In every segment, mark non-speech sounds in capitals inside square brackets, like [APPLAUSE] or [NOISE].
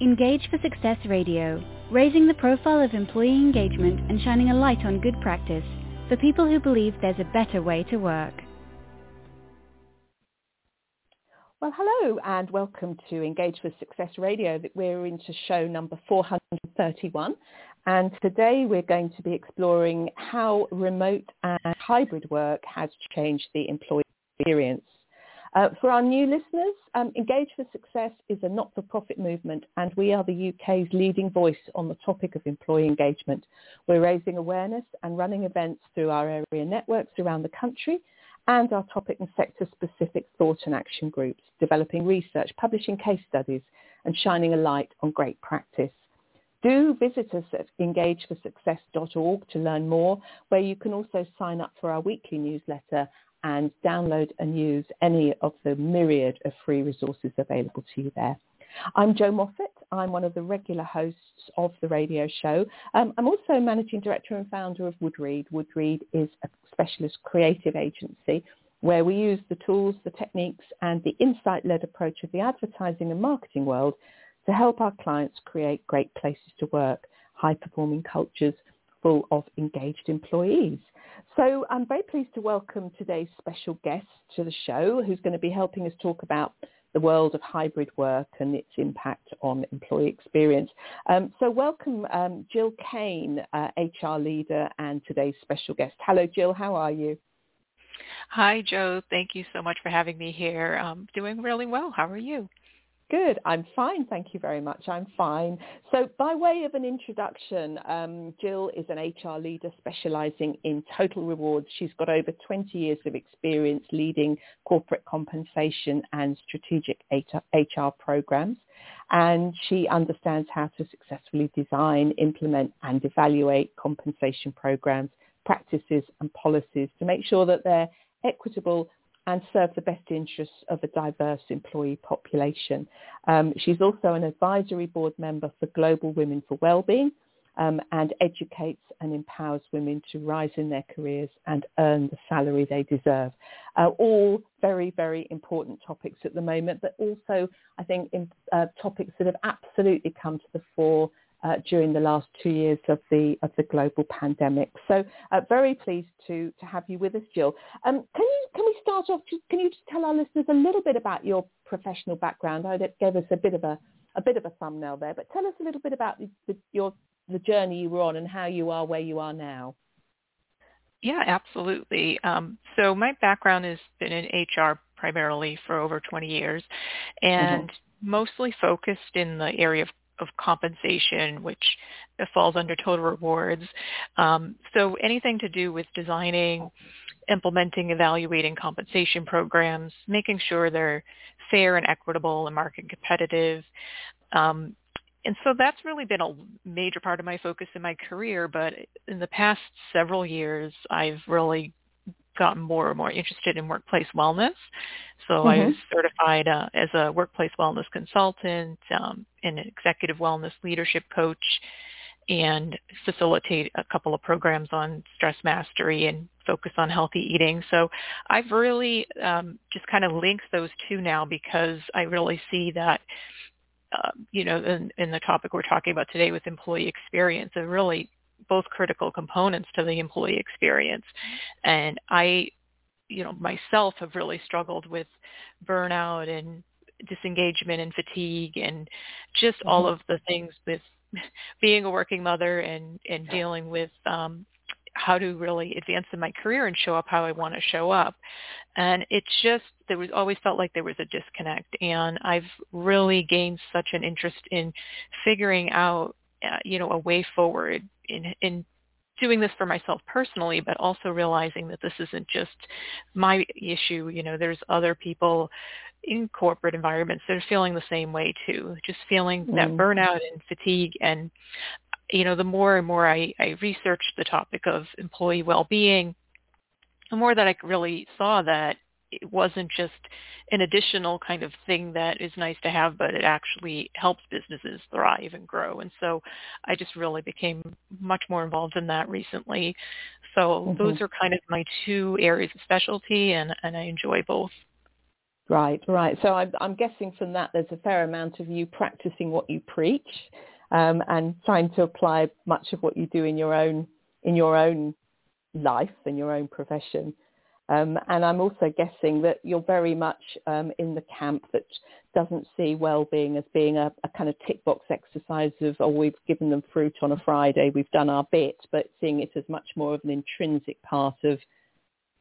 Engage for Success Radio, raising the profile of employee engagement and shining a light on good practice for people who believe there's a better way to work. Well, hello and welcome to Engage for Success Radio. We're into show number 431 and today we're going to be exploring how remote and hybrid work has changed the employee experience. Uh, for our new listeners, um, Engage for Success is a not-for-profit movement and we are the UK's leading voice on the topic of employee engagement. We're raising awareness and running events through our area networks around the country and our topic and sector-specific thought and action groups, developing research, publishing case studies and shining a light on great practice. Do visit us at engageforsuccess.org to learn more, where you can also sign up for our weekly newsletter and download and use any of the myriad of free resources available to you there. I'm Jo Moffatt. I'm one of the regular hosts of the radio show. Um, I'm also managing director and founder of Woodreed. Woodreed is a specialist creative agency where we use the tools, the techniques and the insight-led approach of the advertising and marketing world to help our clients create great places to work, high-performing cultures full of engaged employees. So I'm very pleased to welcome today's special guest to the show who's going to be helping us talk about the world of hybrid work and its impact on employee experience. Um, so welcome um, Jill Kane, uh, HR leader and today's special guest. Hello Jill, how are you? Hi Jo, thank you so much for having me here. I'm doing really well. How are you? Good. I'm fine. Thank you very much. I'm fine. So by way of an introduction, um, Jill is an HR leader specializing in total rewards. She's got over 20 years of experience leading corporate compensation and strategic HR programs. And she understands how to successfully design, implement and evaluate compensation programs, practices and policies to make sure that they're equitable and serve the best interests of a diverse employee population. Um, she's also an advisory board member for Global Women for Wellbeing um, and educates and empowers women to rise in their careers and earn the salary they deserve. Uh, all very, very important topics at the moment, but also I think in, uh, topics that have absolutely come to the fore uh, during the last two years of the of the global pandemic. So uh, very pleased to to have you with us, Jill. Um, can you can we start off? Can you just tell our listeners a little bit about your professional background? I gave us a bit of a a bit of a thumbnail there, but tell us a little bit about the, the, your the journey you were on and how you are where you are now. Yeah, absolutely. Um, so my background has been in HR primarily for over 20 years and mm-hmm. mostly focused in the area of of compensation, which falls under total rewards. Um, so anything to do with designing, implementing, evaluating compensation programs, making sure they're fair and equitable and market competitive. Um, and so that's really been a major part of my focus in my career. But in the past several years, I've really gotten more and more interested in workplace wellness. So mm-hmm. I was certified uh, as a workplace wellness consultant, um, an executive wellness leadership coach, and facilitate a couple of programs on stress mastery and focus on healthy eating. So I've really um, just kind of linked those two now because I really see that, uh, you know, in, in the topic we're talking about today with employee experience, a really both critical components to the employee experience. And I, you know, myself have really struggled with burnout and disengagement and fatigue and just mm-hmm. all of the things with being a working mother and, and dealing with um, how to really advance in my career and show up how I want to show up. And it just, there was always felt like there was a disconnect. And I've really gained such an interest in figuring out, uh, you know, a way forward in, in doing this for myself personally, but also realizing that this isn't just my issue. You know, there's other people in corporate environments that are feeling the same way too, just feeling mm. that burnout and fatigue. And, you know, the more and more I, I researched the topic of employee well-being, the more that I really saw that it wasn't just an additional kind of thing that is nice to have, but it actually helps businesses thrive and grow. And so I just really became much more involved in that recently. So mm-hmm. those are kind of my two areas of specialty and, and I enjoy both. Right, right. So I'm, I'm guessing from that there's a fair amount of you practicing what you preach um, and trying to apply much of what you do in your own in your own life and your own profession. Um, and I'm also guessing that you're very much um, in the camp that doesn't see well-being as being a, a, kind of tick box exercise of, oh, we've given them fruit on a Friday, we've done our bit, but seeing it as much more of an intrinsic part of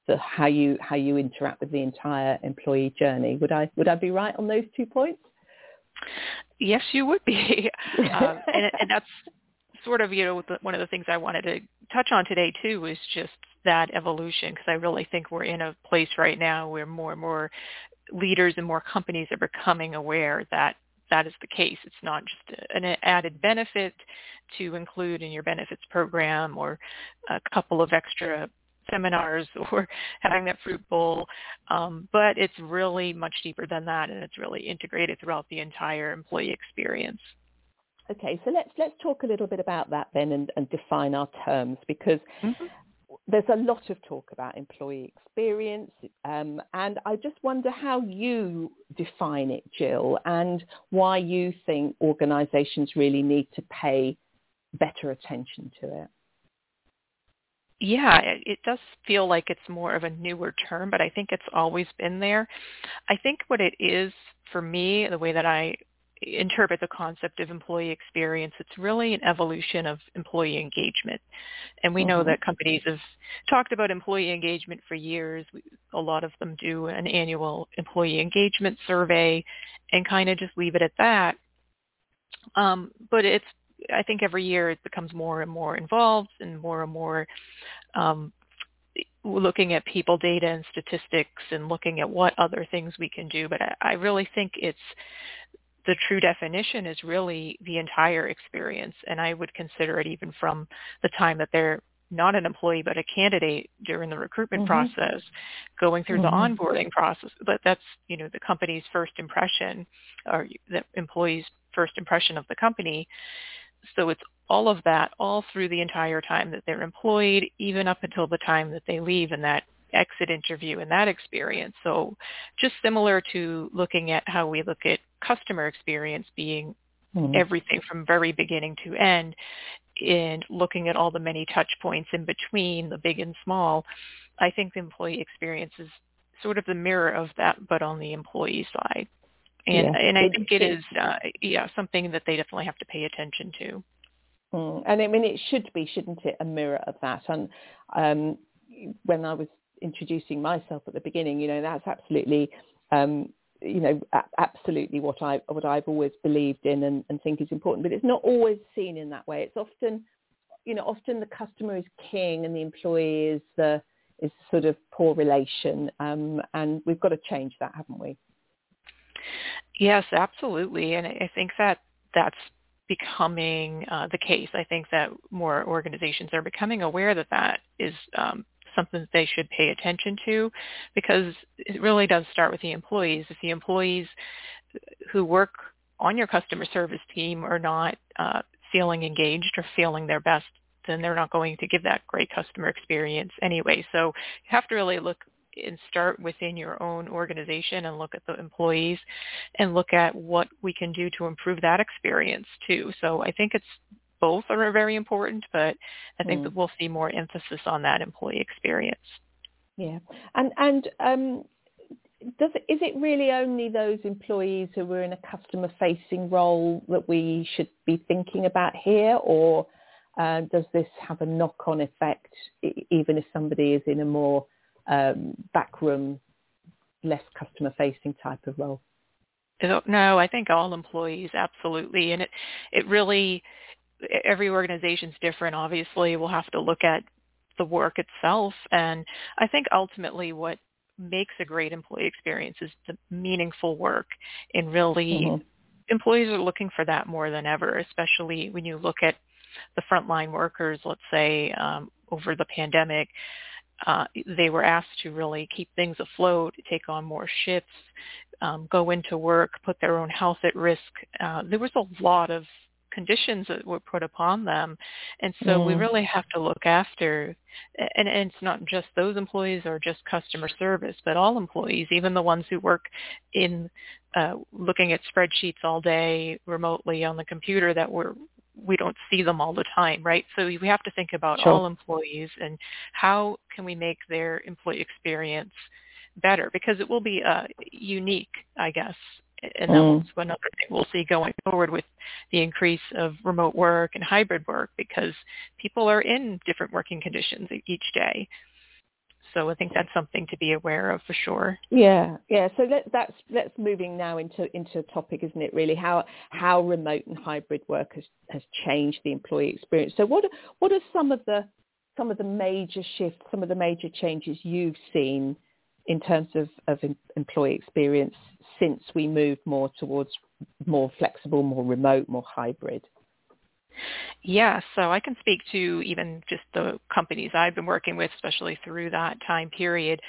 the, how you how you interact with the entire employee journey. Would I would I be right on those two points? Yes, you would be, [LAUGHS] um, and, and that's sort of you know one of the things I wanted to touch on today too is just that evolution because I really think we're in a place right now where more and more leaders and more companies are becoming aware that that is the case. It's not just an added benefit to include in your benefits program or a couple of extra seminars [LAUGHS] or having that fruit bowl, um, but it's really much deeper than that, and it's really integrated throughout the entire employee experience. Okay, so let's let's talk a little bit about that then and, and define our terms because mm-hmm. There's a lot of talk about employee experience, um, and I just wonder how you define it, Jill, and why you think organisations really need to pay better attention to it. Yeah, it, it does feel like it's more of a newer term, but I think it's always been there. I think what it is for me, the way that I interpret the concept of employee experience, it's really an evolution of employee engagement. And we mm-hmm. know that companies have talked about employee engagement for years. A lot of them do an annual employee engagement survey and kind of just leave it at that. Um, but it's, I think every year it becomes more and more involved and more and more um, looking at people data and statistics and looking at what other things we can do. But I, I really think it's the true definition is really the entire experience. And I would consider it even from the time that they're not an employee but a candidate during the recruitment mm-hmm. process, going through mm-hmm. the onboarding process. But that's, you know, the company's first impression or the employee's first impression of the company. So it's all of that all through the entire time that they're employed, even up until the time that they leave and that exit interview and that experience. So just similar to looking at how we look at customer experience being mm-hmm. everything from very beginning to end and looking at all the many touch points in between, the big and small, I think the employee experience is sort of the mirror of that, but on the employee side. And, yeah. and I think it is, uh, yeah, something that they definitely have to pay attention to. Mm. And I mean, it should be, shouldn't it, a mirror of that? And um, when I was introducing myself at the beginning, you know, that's absolutely, um, you know, a- absolutely what I what I've always believed in and, and think is important. But it's not always seen in that way. It's often, you know, often the customer is king and the employee is the is sort of poor relation, um, and we've got to change that, haven't we? Yes, absolutely, and I think that that's becoming uh, the case. I think that more organizations are becoming aware that that is um, something that they should pay attention to because it really does start with the employees. If the employees who work on your customer service team are not uh, feeling engaged or feeling their best, then they're not going to give that great customer experience anyway. So you have to really look and start within your own organization and look at the employees and look at what we can do to improve that experience too. So I think it's both are very important, but I think mm. that we'll see more emphasis on that employee experience. Yeah, and and um, does it, is it really only those employees who are in a customer facing role that we should be thinking about here, or uh, does this have a knock on effect even if somebody is in a more um, backroom, less customer facing type of role? No, I think all employees absolutely, and it it really every organization's different. Obviously, we'll have to look at the work itself. And I think ultimately what makes a great employee experience is the meaningful work and really mm-hmm. employees are looking for that more than ever, especially when you look at the frontline workers, let's say um, over the pandemic, uh, they were asked to really keep things afloat, take on more shifts, um, go into work, put their own health at risk. Uh, there was a lot of conditions that were put upon them. And so Mm. we really have to look after, and, and it's not just those employees or just customer service, but all employees, even the ones who work in uh, looking at spreadsheets all day remotely on the computer that we're we don't see them all the time, right? So we have to think about Sure. all employees and how can we make their employee experience better because it will be uh, unique, I guess. And Mm. that's another thing we'll see going forward with the increase of remote work and hybrid work because people are in different working conditions each day. So I think that's something to be aware of for sure. Yeah, yeah. So let, that's let's moving now into into a topic, isn't it? Really, how how remote and hybrid work has, has changed the employee experience. So what are- what are some of the some of the major shifts, some of the major changes you've seen in terms of of employee experience since we moved more towards more flexible, more remote, more hybrid? Yeah, so I can speak to even just the companies I've been working with, especially through that time period.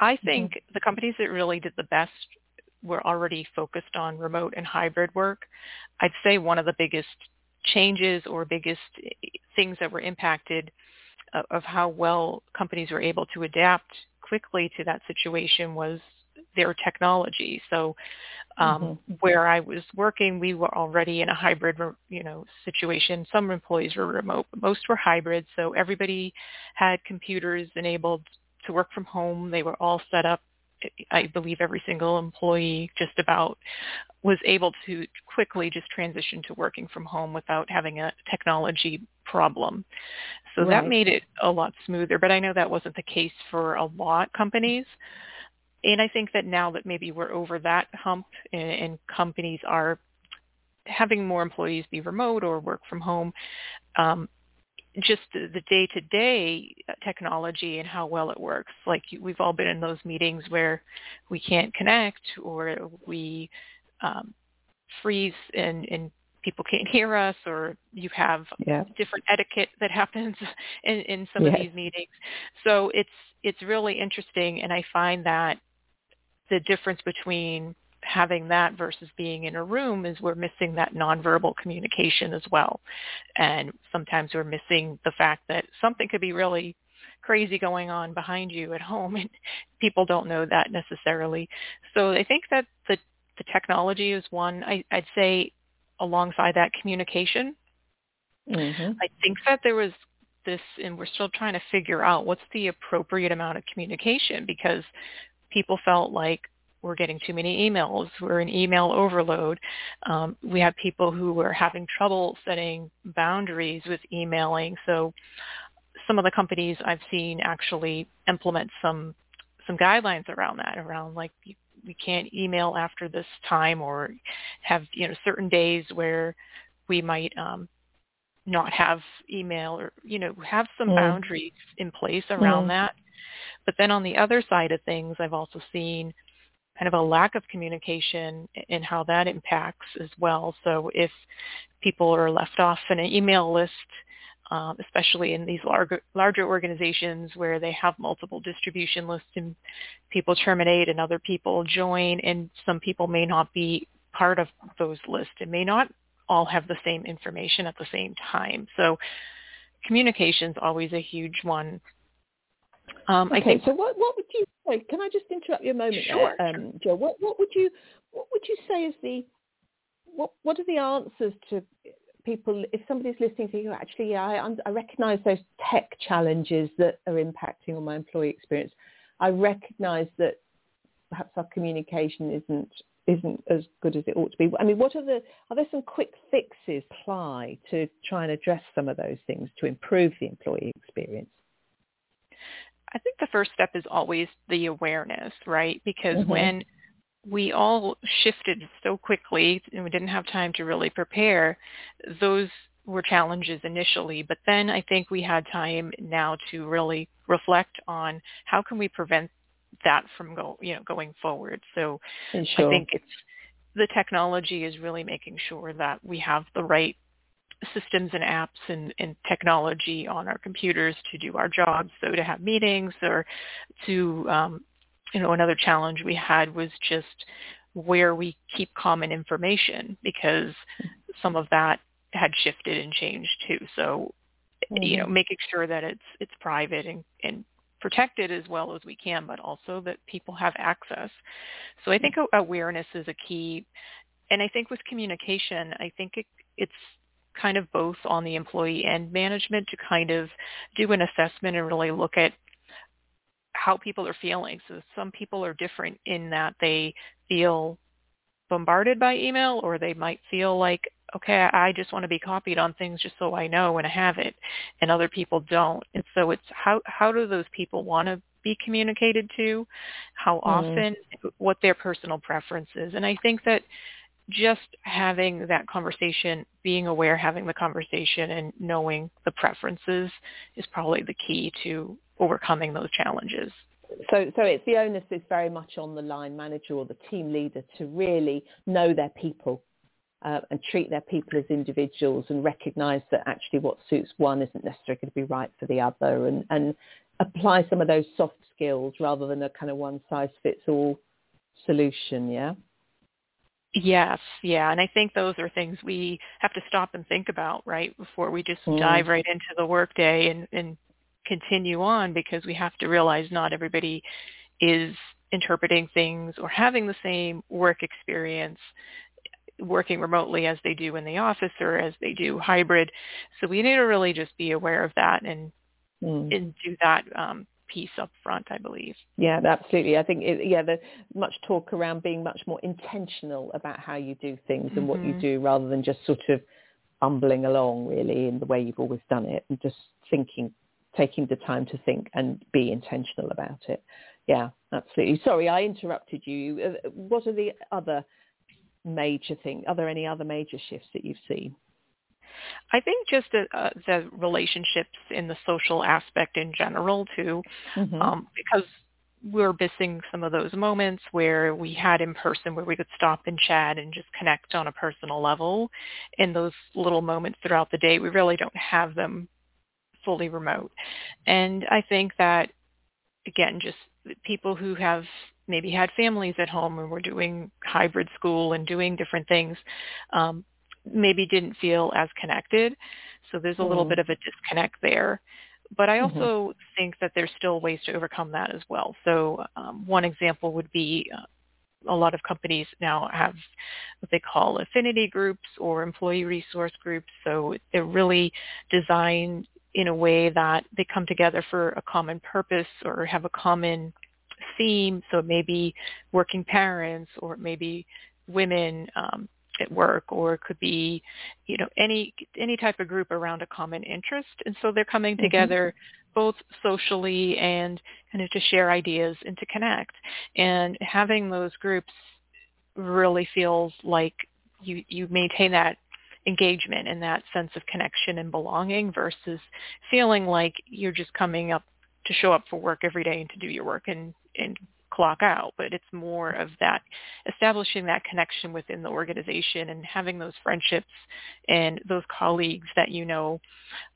I mm-hmm. think the companies that really did the best were already focused on remote and hybrid work. I'd say one of the biggest changes or biggest things that were impacted of, of how well companies were able to adapt quickly to that situation was their technology. So um, where I was working, we were already in a hybrid, you know, situation. Some employees were remote, but most were hybrid. So everybody had computers enabled to work from home. They were all set up. I believe every single employee just about was able to quickly just transition to working from home without having a technology problem. So Right. that made it a lot smoother. But I know that wasn't the case for a lot companies. And I think that now that maybe we're over that hump and, and companies are having more employees be remote or work from home, um, just the day-to-day technology and how well it works. Like we've all been in those meetings where we can't connect or we um, freeze and, and people can't hear us or you have Yeah. different etiquette that happens [LAUGHS] in, in some Yes. of these meetings. So it's it's really interesting, and I find that the difference between having that versus being in a room is we're missing that nonverbal communication as well, and sometimes we're missing the fact that something could be really crazy going on behind you at [LAUGHS] home, and people don't know that necessarily. So I think that the the technology is one. I, I'd say alongside that communication hmm I think that there was this, and we're still trying to figure out what's the appropriate amount of communication because people felt like we're getting too many emails. We're in email overload. Um, we have people who were having trouble setting boundaries with emailing. So some of the companies I've seen actually implement some some guidelines around that, around like we can't email after this time or have you know certain days where we might um, not have email or you know have some Mm. boundaries in place around Mm. that but then on the other side of things i've also seen kind of a lack of communication and how that impacts as well so if people are left off in an email list um, especially in these larger larger organizations where they have multiple distribution lists and people terminate and other people join and some people may not be part of those lists and may not all have the same information at the same time. So communication is always a huge one. Um, Okay, I think so what, what would you say? Can I just interrupt you a moment Sure, um, Joe? What, what would you what would you say is the what what are the answers to people if somebody's listening to you? Actually, yeah, I, I recognise those tech challenges that are impacting on my employee experience. I recognise that perhaps our communication isn't isn't as good as it ought to be. I mean, what are the are there some quick fixes apply to try and address some of those things to improve the employee experience? I think the first step is always the awareness, right? Because Mhm. when we all shifted so quickly and we didn't have time to really prepare, those were challenges initially. But then I think we had time now to really reflect on how can we prevent that from go, you know, going forward. So Sure. I think it's the technology is really making sure that we have the right systems and apps and, and technology on our computers to do our jobs. So to have meetings or to, um, you know, another challenge we had was just where we keep common information because some of that had shifted and changed too. So, mm-hmm. you know, mm-hmm. making sure that it's it's private and, and protected as well as we can, but also that people have access. So I think awareness is a key. And I think with communication, I think it, it's kind of both on the employee and management to kind of do an assessment and really look at how people are feeling. So some people are different in that they feel bombarded by email or they might feel like okay i just want to be copied on things just so i know when i have it and other people don't and so it's how how do those people want to be communicated to how mm-hmm. often mm. what their personal preference is and i think that just having that conversation being aware having the conversation and knowing the preferences is probably the key to overcoming those challenges so, so it's the onus is very much on the line manager or the team leader to really know their people uh, and treat their people as individuals and recognise that actually what suits one isn't necessarily going to be right for the other and, and apply some of those soft skills rather than a kind of one size fits all solution, yeah? Yes, yeah, and I think those are things we have to stop and think about, right, before we just mm. dive right into the workday and, and continue on because we have to realize not everybody is interpreting things or having the same work experience working remotely as they do in the office or as they do hybrid. So we need to really just be aware of that and mm. and do that um, piece up front, I believe. Yeah, absolutely. I think it, yeah, there's much talk around being much more intentional about how you do things and mm-hmm. what you mm-hmm. do, rather than just sort of bumbling along really in the way you've always done it and just thinking taking the time to think and be intentional about it. Yeah, absolutely. Sorry, I interrupted you. Uh, what are the other major things? Are there any other major shifts that you've seen? I think just the, uh, the relationships in the social aspect in general too, mm-hmm. um, because we're missing some of those moments where we had in person where we could stop and chat and just connect on a personal level. In those little moments throughout the day, we really don't have them fully remote. And I think that, again, just people who have maybe had families at home and were doing hybrid school and doing different things um, maybe didn't feel as connected. So there's a mm-hmm. little bit of a disconnect there. But I mm-hmm. also mm-hmm. think that there's still ways to overcome that as well. So um, one example would be uh, a lot of companies now have what they call affinity groups or employee resource groups. So they're really designed in a way that they come together for a common purpose or have a common theme. So it may be working parents or it may be women um, at work or it could be, you know, any any type of group around a common interest. And so they're coming mm-hmm. together both socially and kind of to share ideas and to connect. And having those groups really feels like you you maintain that engagement and that sense of connection and belonging versus feeling like you're just coming up to show up for work every day and to do your work and, and clock out, but it's more of that establishing that connection within the organization and having those friendships and those colleagues that you know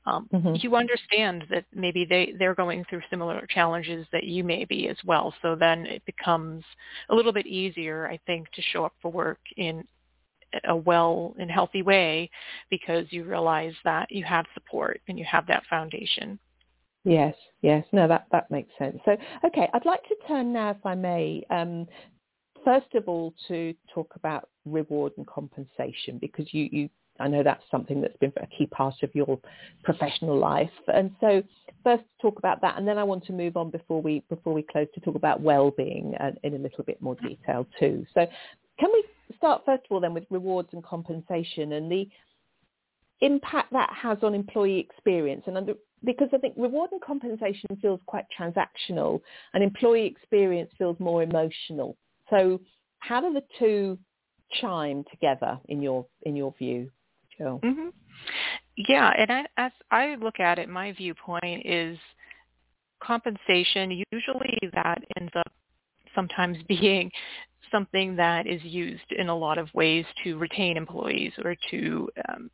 um, mm-hmm. you understand that maybe they they're going through similar challenges that you may be as well. So then it becomes a little bit easier, I think, to show up for work in a well and healthy way because you realize that you have support and you have that foundation. Yes, yes. No, that, that makes sense. So, okay, I'd like to turn now, if I may, um, first of all, to talk about reward and compensation because you, you, I know that's something that's been a key part of your professional life. And so first talk about that and then I want to move on before we, before we close to talk about well-being in a little bit more detail too. So can we start first of all then with rewards and compensation and the impact that has on employee experience and because I think reward and compensation feels quite transactional and employee experience feels more emotional. So how do the two chime together in your in your view, Jill? Mm-hmm. Yeah, and I, as I look at it, my viewpoint is compensation. Usually, that ends up sometimes [LAUGHS] being something that is used in a lot of ways to retain employees or to um,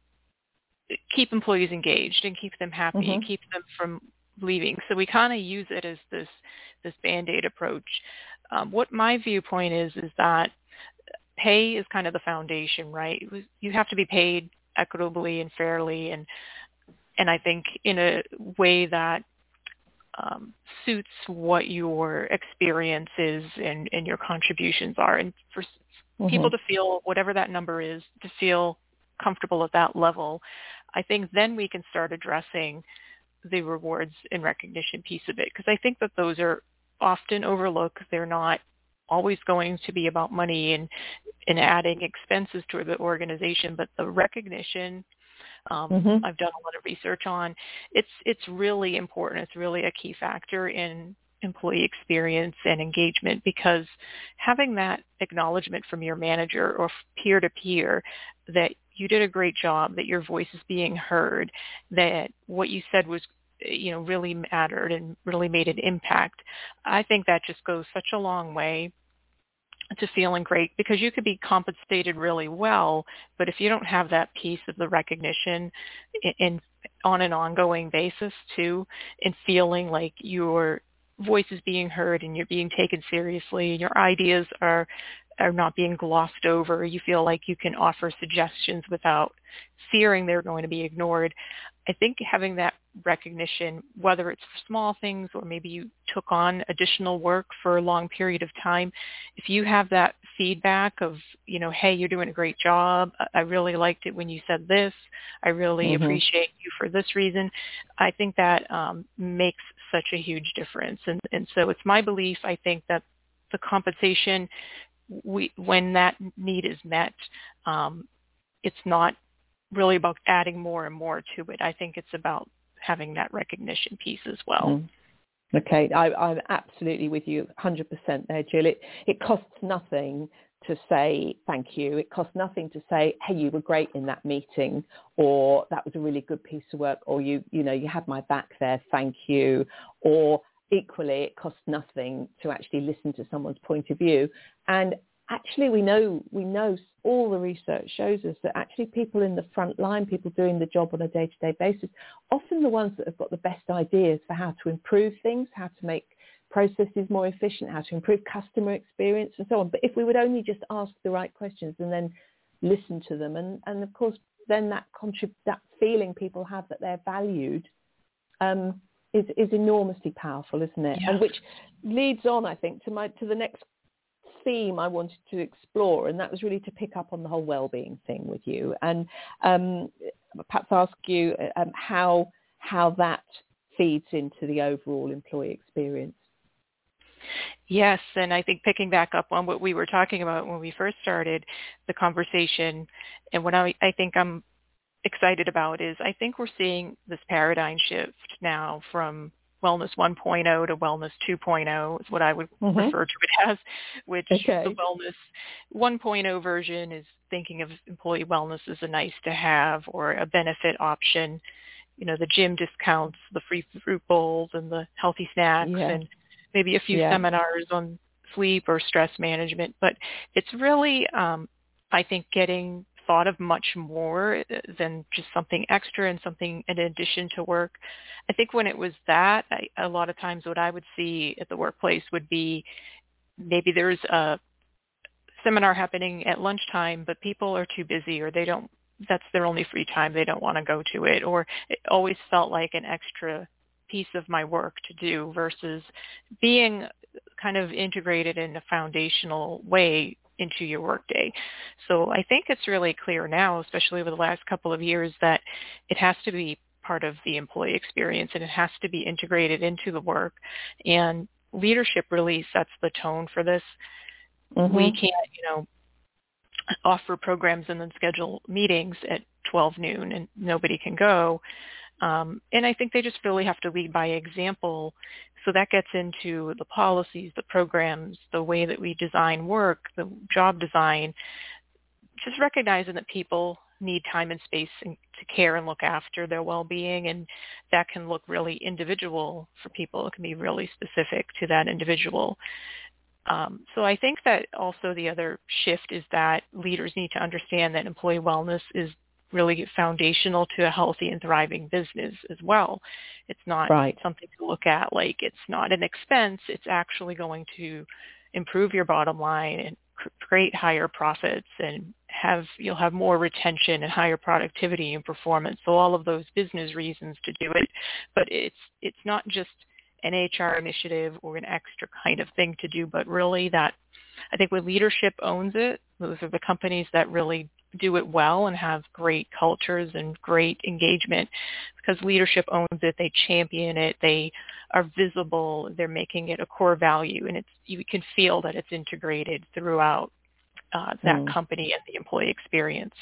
keep employees engaged and keep them happy mm-hmm. and keep them from leaving. So we kind of use it as this this band-aid approach. Um, what my viewpoint is is that pay is kind of the foundation, right? You have to be paid equitably and fairly and and I think in a way that um, suits what your experience is and, and your contributions are. And for mm-hmm. people to feel whatever that number is, to feel comfortable at that level, I think then we can start addressing the rewards and recognition piece of it. Because I think that those are often overlooked. They're not always going to be about money and, and adding expenses to the organization, but the recognition um, mm-hmm. I've done a lot of research on. It's it's really important. It's really a key factor in employee experience and engagement because having that acknowledgement from your manager or peer to peer that you did a great job, that your voice is being heard, that what you said was you know really mattered and really made an impact. I think that just goes such a long way to feeling great because you could be compensated really well, but if you don't have that piece of the recognition in, in on an ongoing basis too, and feeling like your voice is being heard and you're being taken seriously and your ideas are are not being glossed over, you feel like you can offer suggestions without fearing they're going to be ignored. I think having that recognition, whether it's for small things or maybe you took on additional work for a long period of time, if you have that feedback of, you know, hey, you're doing a great job. I really liked it when you said this. I really mm-hmm. appreciate you for this reason. I think that um, makes such a huge difference. And, and so it's my belief, I think, that the compensation, we, when that need is met, um, it's not really about adding more and more to it. I think it's about having that recognition piece as well. Mm. Okay, I, am absolutely with you 100% there, Jill. It, it costs nothing to say thank you. It costs nothing to say, hey, you were great in that meeting, or that was a really good piece of work, or you, you know, you had my back there, thank you. Or equally, it costs nothing to actually listen to someone's point of view. And actually we know we know all the research shows us that actually people in the front line, people doing the job on a day-to-day basis, often the ones that have got the best ideas for how to improve things, how to make processes more efficient, how to improve customer experience and so on. But if we would only just ask the right questions and then listen to them and, and of course then that contrib- that feeling people have that they're valued um, is, is enormously powerful, isn't it? Yeah. And which leads on, I think, to my to the next theme I wanted to explore, and that was really to pick up on the whole well-being thing with you, and um, perhaps ask you um, how how that feeds into the overall employee experience. Yes, and I think picking back up on what we were talking about when we first started the conversation, and what I, I think I'm excited about is I think we're seeing this paradigm shift now from wellness 1.0 to wellness 2.0 is what I would mm-hmm. refer to it as, which okay. the wellness 1.0 version is thinking of employee wellness as a nice to have or a benefit option. You know, the gym discounts, the free fruit bowls and the healthy snacks yeah. and maybe a few yeah. seminars on sleep or stress management. But it's really, um, I think, getting thought of much more than just something extra and something in addition to work. I think when it was that, I, a lot of times what I would see at the workplace would be maybe there's a seminar happening at lunchtime, but people are too busy or they don't, that's their only free time. They don't want to go to it. Or it always felt like an extra piece of my work to do versus being kind of integrated in a foundational way into your workday. So I think it's really clear now, especially over the last couple of years, that it has to be part of the employee experience and it has to be integrated into the work. And leadership really sets the tone for this. Mm-hmm. We can't, you know, offer programs and then schedule meetings at 12 noon and nobody can go. Um, and I think they just really have to lead by example. So that gets into the policies, the programs, the way that we design work, the job design, just recognizing that people need time and space and to care and look after their well-being and that can look really individual for people. It can be really specific to that individual. Um, so I think that also the other shift is that leaders need to understand that employee wellness is really foundational to a healthy and thriving business as well. It's not right. something to look at like it's not an expense. It's actually going to improve your bottom line and create higher profits and have you'll have more retention and higher productivity and performance. So all of those business reasons to do it, but it's it's not just an HR initiative or an extra kind of thing to do, but really that I think when leadership owns it, those are the companies that really do it well and have great cultures and great engagement because leadership owns it they champion it they are visible they're making it a core value and it's you can feel that it's integrated throughout uh, that mm. company and the employee experience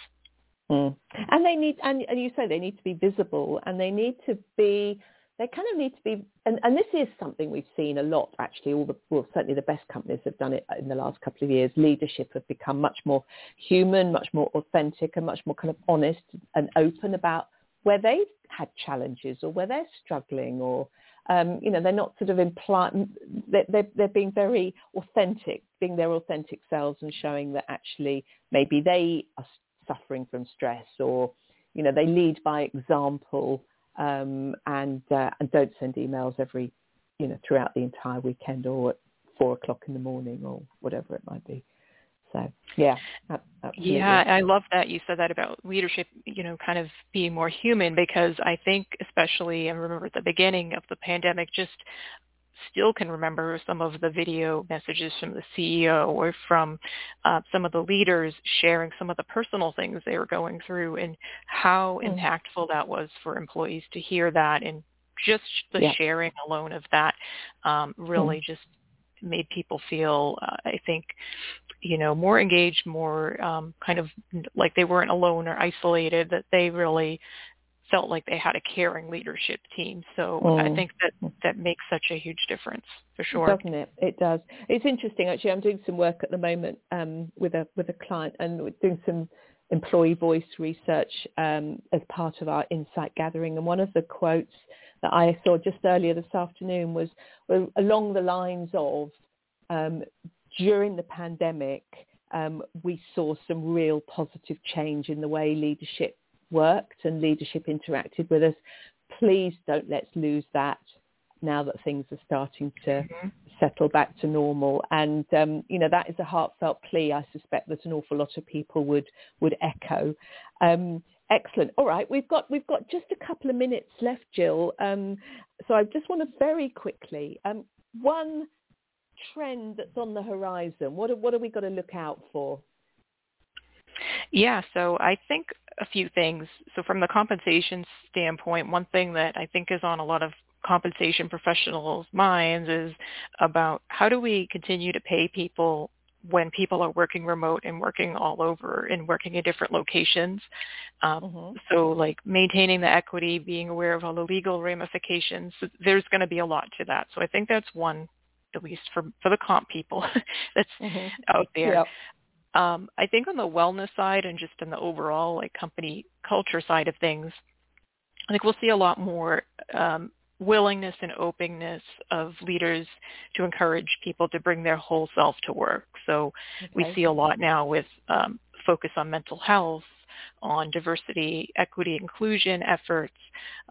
mm. and they need and, and you say they need to be visible and they need to be they kind of need to be, and, and this is something we've seen a lot actually, all the, well, certainly the best companies have done it in the last couple of years. Leadership have become much more human, much more authentic and much more kind of honest and open about where they've had challenges or where they're struggling or, um, you know, they're not sort of implying, they're, they're, they're being very authentic, being their authentic selves and showing that actually maybe they are suffering from stress or, you know, they lead by example um, and uh, and don't send emails every you know throughout the entire weekend or at four o'clock in the morning or whatever it might be. So yeah, absolutely. yeah, I love that you said that about leadership. You know, kind of being more human because I think, especially I remember at the beginning of the pandemic, just still can remember some of the video messages from the CEO or from uh, some of the leaders sharing some of the personal things they were going through and how mm. impactful that was for employees to hear that and just the yeah. sharing alone of that um, really mm. just made people feel, uh, I think, you know, more engaged, more um, kind of like they weren't alone or isolated, that they really felt like they had a caring leadership team. So mm. I think that that makes such a huge difference for sure. Doesn't it? It does. It's interesting actually. I'm doing some work at the moment um, with a with a client and we're doing some employee voice research um, as part of our insight gathering. And one of the quotes that I saw just earlier this afternoon was, was along the lines of um, during the pandemic, um, we saw some real positive change in the way leadership worked and leadership interacted with us. Please don't let's lose that now that things are starting to mm-hmm. settle back to normal. And um, you know that is a heartfelt plea. I suspect that an awful lot of people would would echo. Um, excellent. All right, we've got we've got just a couple of minutes left, Jill. Um, so I just want to very quickly um, one trend that's on the horizon. What are, what are we got to look out for? Yeah, so I think a few things. So from the compensation standpoint, one thing that I think is on a lot of compensation professionals' minds is about how do we continue to pay people when people are working remote and working all over and working in different locations. Um, mm-hmm. So like maintaining the equity, being aware of all the legal ramifications. So there's going to be a lot to that. So I think that's one, at least for, for the comp people [LAUGHS] that's mm-hmm. out there. Yep. Um, I think on the wellness side and just in the overall like company culture side of things, I think we'll see a lot more um, willingness and openness of leaders to encourage people to bring their whole self to work. So okay. we see a lot now with um, focus on mental health, on diversity, equity, inclusion efforts,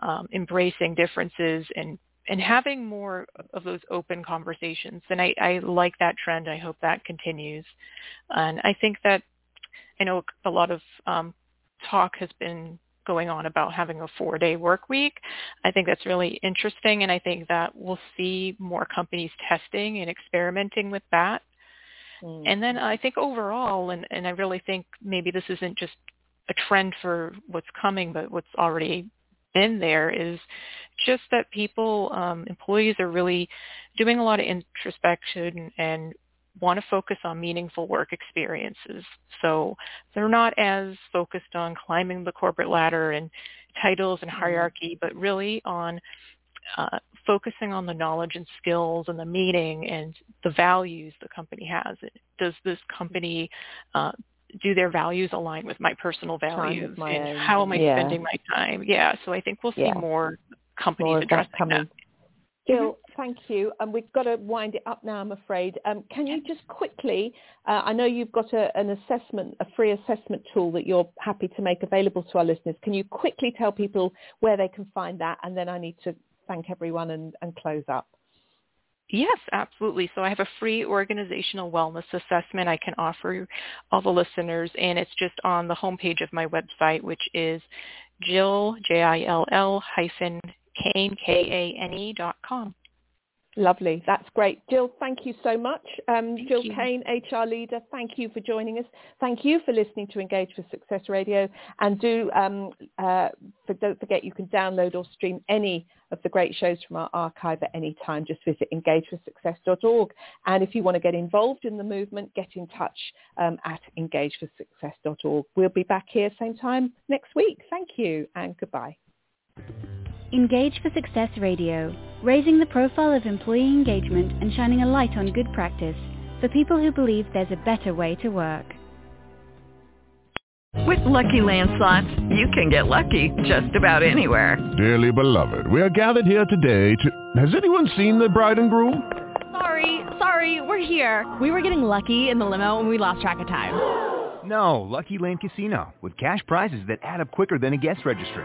um, embracing differences and and having more of those open conversations. And I, I like that trend. I hope that continues. And I think that I know a lot of um, talk has been going on about having a four-day work week. I think that's really interesting, and I think that we'll see more companies testing and experimenting with that. Mm. And then I think overall, and, and I really think maybe this isn't just a trend for what's coming, but what's already been there is just that people, um, employees are really doing a lot of introspection and want to focus on meaningful work experiences. So they're not as focused on climbing the corporate ladder and titles and mm-hmm. hierarchy, but really on uh, focusing on the knowledge and skills and the meaning and the values the company has. Does this company uh, do their values align with my personal values my and how am I yeah. spending my time? Yeah, so I think we'll see yeah. more companies more addressing that. Coming. Jill, mm-hmm. thank you. And um, we've got to wind it up now, I'm afraid. Um, can you just quickly, uh, I know you've got a, an assessment, a free assessment tool that you're happy to make available to our listeners. Can you quickly tell people where they can find that? And then I need to thank everyone and, and close up. Yes, absolutely. So I have a free organizational wellness assessment I can offer all the listeners, and it's just on the homepage of my website, which is Jill, J-I-L-L hyphen Kane, K-A-N-E dot com. Lovely. That's great. Jill, thank you so much. Um, Jill you. Kane, HR leader, thank you for joining us. Thank you for listening to Engage for Success Radio. And do um, uh, for, don't forget you can download or stream any of the great shows from our archive at any time. Just visit engageforsuccess.org. And if you want to get involved in the movement, get in touch um, at engageforsuccess.org. We'll be back here same time next week. Thank you and goodbye. Engage for Success Radio, raising the profile of employee engagement and shining a light on good practice for people who believe there's a better way to work. With Lucky Land slots, you can get lucky just about anywhere. Dearly beloved, we are gathered here today to... Has anyone seen the bride and groom? Sorry, sorry, we're here. We were getting lucky in the limo and we lost track of time. No, Lucky Land Casino, with cash prizes that add up quicker than a guest registry